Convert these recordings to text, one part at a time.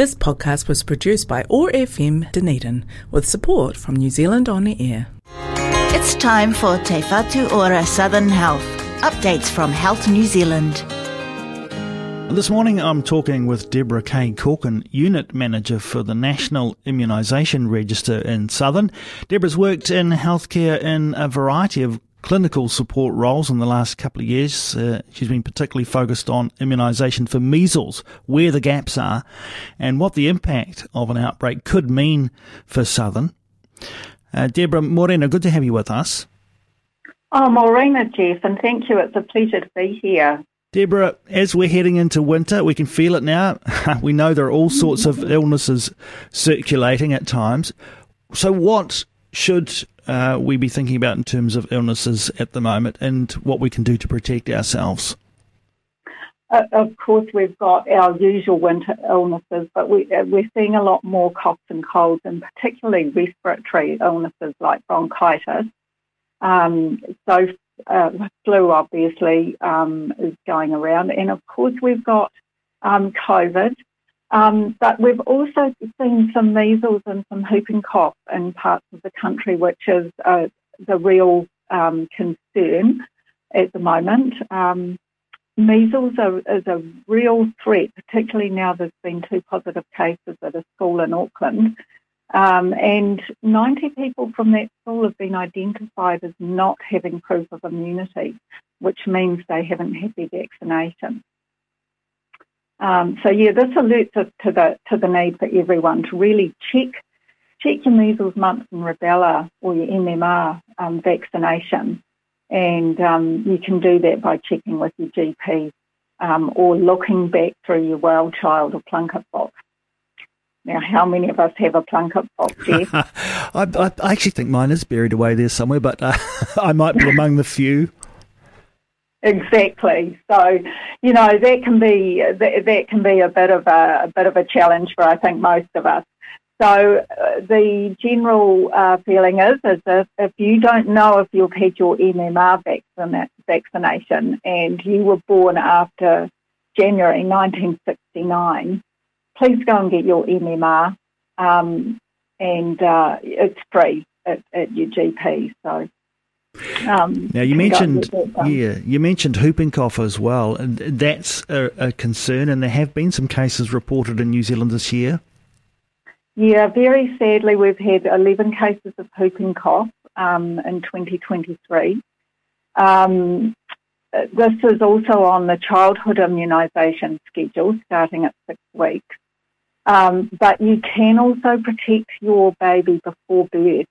This podcast was produced by OAR FM Dunedin with support from New Zealand On the Air. It's time for Te Whatu Ora Southern Health. Updates from Health New Zealand. This morning I'm talking with Deborah Kay-Corkin, Unit Manager for the National Immunisation Register in Southern. Deborah's worked in healthcare in a variety of clinical support roles in the last couple of years. Uh, she's been particularly focused on immunisation for measles, where the gaps are, and what the impact of an outbreak could mean for Southern. Uh, Deborah Morena, good to have you with us. Oh, Morena, Jeff, and thank you. It's a pleasure to be here. Deborah, as we're heading into winter, we can feel it now. we know there are all sorts of illnesses circulating at times. So, what should uh, we be thinking about in terms of illnesses at the moment and what we can do to protect ourselves? Uh, of course, we've got our usual winter illnesses, but we, uh, we're seeing a lot more coughs and colds, and particularly respiratory illnesses like bronchitis. Um, so, uh, flu obviously um, is going around, and of course we've got um, COVID, um, but we've also seen some measles and some whooping cough in parts of the country, which is uh, the real um, concern at the moment. Um, measles are, is a real threat, particularly now there's been two positive cases at a school in Auckland. Um, and 90 people from that school have been identified as not having proof of immunity, which means they haven't had their vaccination. Um, so yeah, this alerts us to the to the need for everyone to really check check your measles, mumps, and rubella or your MMR um, vaccination, and um, you can do that by checking with your GP um, or looking back through your well child or Plunket box. Now, how many of us have a Plunket box? I, I, actually think mine is buried away there somewhere, but uh, I might be among the few. Exactly. So, you know, that can be that, that can be a bit of a, a, bit of a challenge for I think most of us. So, uh, the general uh, feeling is is if, if you don't know if you've had your MMR vaccination and you were born after January 1969 please go and get your MMR, um, and uh, it's free at, at, your GP. So. Um, now you mentioned, yeah, you mentioned whooping cough as well, and that's a, a, concern. And there have been some cases reported in New Zealand this year. Yeah, very sadly, we've had 11 cases of whooping cough um, in 2023. Um, this is also on the childhood immunisation schedule, starting at six weeks. Um, but you can also protect your baby before birth.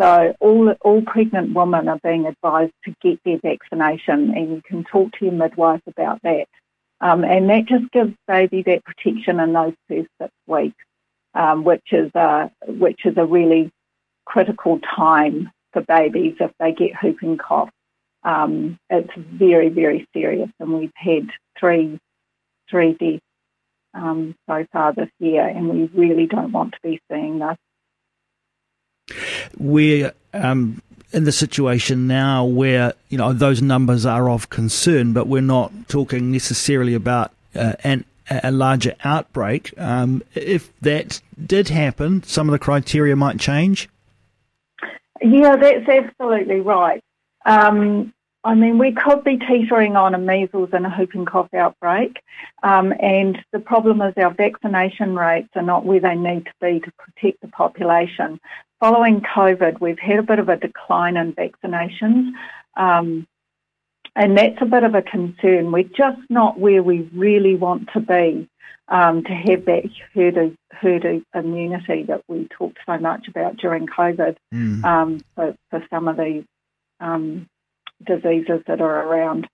So all all pregnant women are being advised to get their vaccination, and you can talk to your midwife about that. Um, and that just gives baby that protection in those first six weeks, um, which is a which is a really critical time for babies if they get whooping cough. Um, it's very very serious, and we've had three three deaths um, so far this year, and we really don't want to be seeing this. We're um, in the situation now where you know those numbers are of concern, but we're not talking necessarily about uh, an a larger outbreak. Um, if that did happen, some of the criteria might change. Yeah, that's absolutely right. Um, I mean, we could be teetering on a measles and a whooping cough outbreak, um, and the problem is our vaccination rates are not where they need to be to protect the population. Following COVID, we've had a bit of a decline in vaccinations, um, and that's a bit of a concern. We're just not where we really want to be um, to have that herd, herd immunity that we talked so much about during COVID mm. Um, for, for, some of these um, diseases that are around.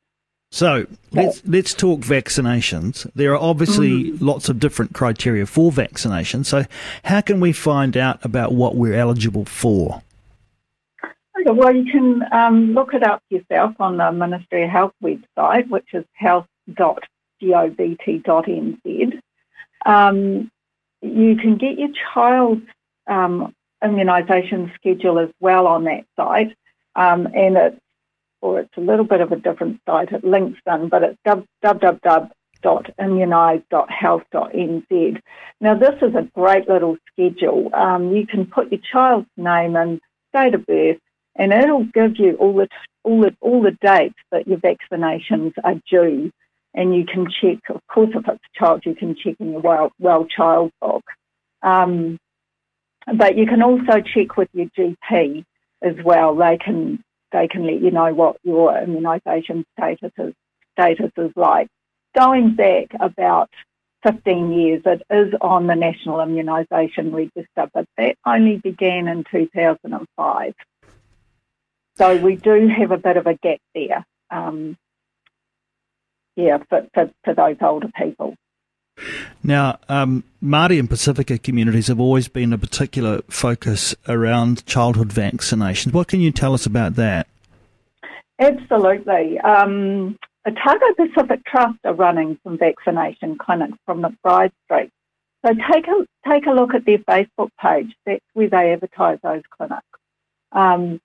So let's let's talk vaccinations. There are obviously mm. lots of different criteria for vaccination. So how can we find out about what we're eligible for? Okay, well, you can um, look it up yourself on the Ministry of Health website, which is health.govt.nz. Um, you can get your child's um, immunisation schedule as well on that site, um, and it's or it's a little bit of a different site. It links in, but it's www.govt.nz www.immunise.health.nz. Now, this is a great little schedule. Um, you can put your child's name and date of birth, and it'll give you all the all the all the dates that your vaccinations are due. And you can check, of course, if it's a child, you can check in your well, well child book. Um, but you can also check with your GP as well. They can they can let you know what your immunisation status is, status is like. Going back about 15 years, it is on the National Immunisation Register, but that only began in 2005. So we do have a bit of a gap there, um, yeah, for, for, for those older people. Now, um, Māori and Pacifica communities have always been a particular focus around childhood vaccinations. What can you tell us about that? Absolutely. Um, Otago Pacific Trust are running some vaccination clinics from McBride Street. So take a take a look at their Facebook page. That's where they advertise those clinics. Um,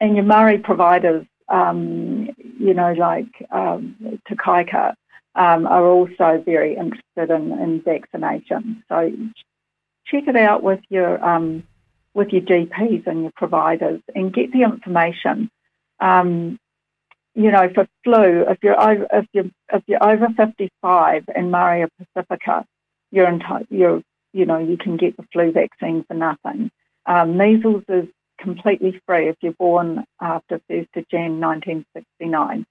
and your Māori providers, um, you know, like um, Te Kaika, um, are also very interested in, in vaccination. So check it out with your um, with your GPs and your providers and get the information. Um, you know, for flu, if you're over, if you're if you're over 55 in Māori Pacifica, you're enti- you're you know you can get the flu vaccine for nothing. Um, measles is completely free if you're born after 1st of Jan 1969.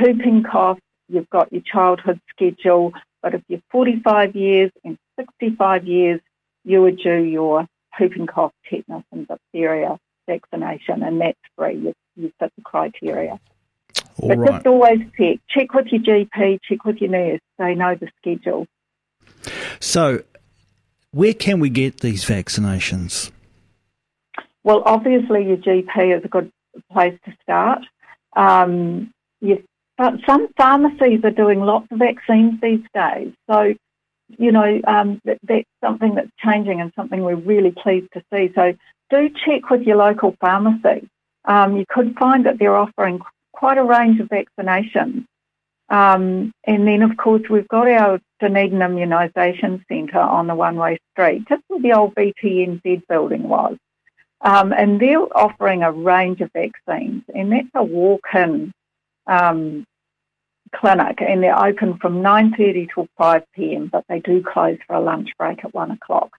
Whooping cough you've got your childhood schedule, but if you're 45 years and 65 years, you would do your whooping cough, tetanus, and diphtheria vaccination, and that's free. You, you fit the criteria. All but right. just always check. Check with your GP, check with your nurse. They know the schedule. So, where can we get these vaccinations? Well, obviously, your GP is a good place to start. Um, you've but some pharmacies are doing lots of vaccines these days. So, you know, um, that, that's something that's changing and something we're really pleased to see. So, do check with your local pharmacy. Um, you could find that they're offering quite a range of vaccinations. Um, and then, of course, we've got our Dunedin Immunisation Centre on the one way street, just where the old VTNZ building was. Um, and they're offering a range of vaccines, and that's a walk in um, clinic, and they're open from 9.30 till 5 p.m., but they do close for a lunch break at 1 o'clock.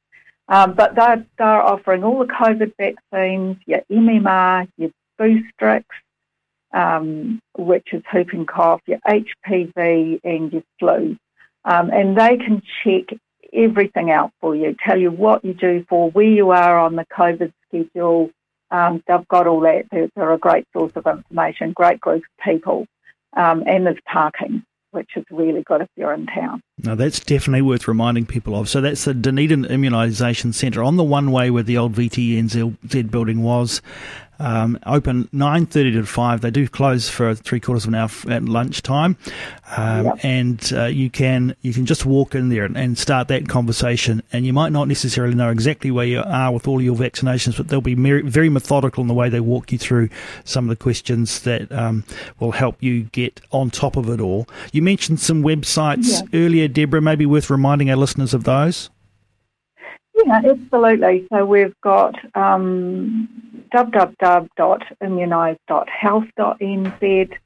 Um, but they're, they're offering all the COVID vaccines, your MMR, your Boostrix, um, which is whooping cough, your HPV, and your flu. Um, and they can check everything out for you, tell you what you do for, where you are on the COVID schedule. Um, they've got all that. They're, they're, a great source of information, great group of people. Um, and there's parking, which is really good if you're in town. Now, that's definitely worth reminding people of. So, that's the Dunedin Immunisation Centre on the one way where the old VTNZ building was. Um, open 9.30 to 5. They do close for three quarters of an hour at lunchtime. Um, yep. And uh, you can you can just walk in there and, and, start that conversation. And you might not necessarily know exactly where you are with all your vaccinations, but they'll be very methodical in the way they walk you through some of the questions that um, will help you get on top of it all. You mentioned some websites yeah. earlier, Deborah. Maybe worth reminding our listeners of those. Yeah, absolutely. So we've got um, www.immunise.health.nz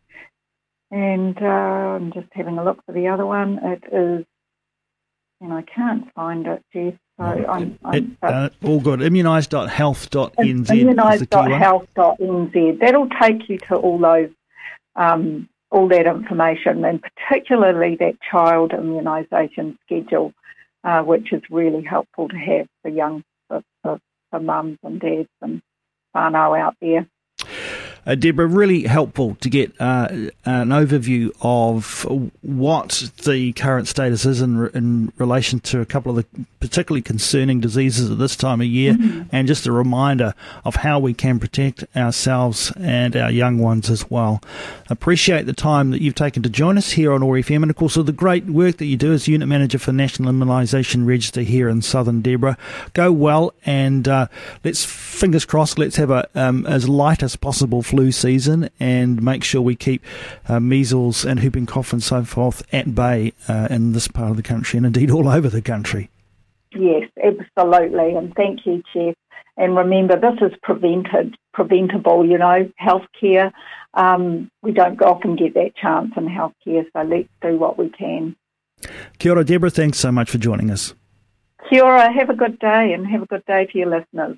and uh, I'm just having a look for the other one. It is, and I can't find it, Jeff. So I'm, I'm it, uh, all good. Immunise.health.nz. Immunise.health.nz. That'll take you to all those, um, all that information, and particularly that child immunisation schedule, uh, which is really helpful to have for young, for, for, for mums and dads and whānau out there. Uh, Deborah, really helpful to get uh, an overview of what the current status is in, in relation to a couple of the particularly concerning diseases at this time of year, mm-hmm. and just a reminder of how we can protect ourselves and our young ones as well. Appreciate the time that you've taken to join us here on OAR FM, and of course, all the great work that you do as Unit Manager for National Immunisation Register here in Southern Deborah. Go well, and uh, let's fingers crossed. Let's have a um, as light as possible flu season and make sure we keep uh, measles and whooping cough and so forth at bay uh, in this part of the country and indeed all over the country. Yes, absolutely. And thank you, Jeff. And remember, this is prevented, preventable, you know, healthcare. Um, we don't often get that chance in healthcare, so let's do what we can. Kia ora, Deborah. Thanks so much for joining us. Kia ora. Have a good day and have a good day to your listeners.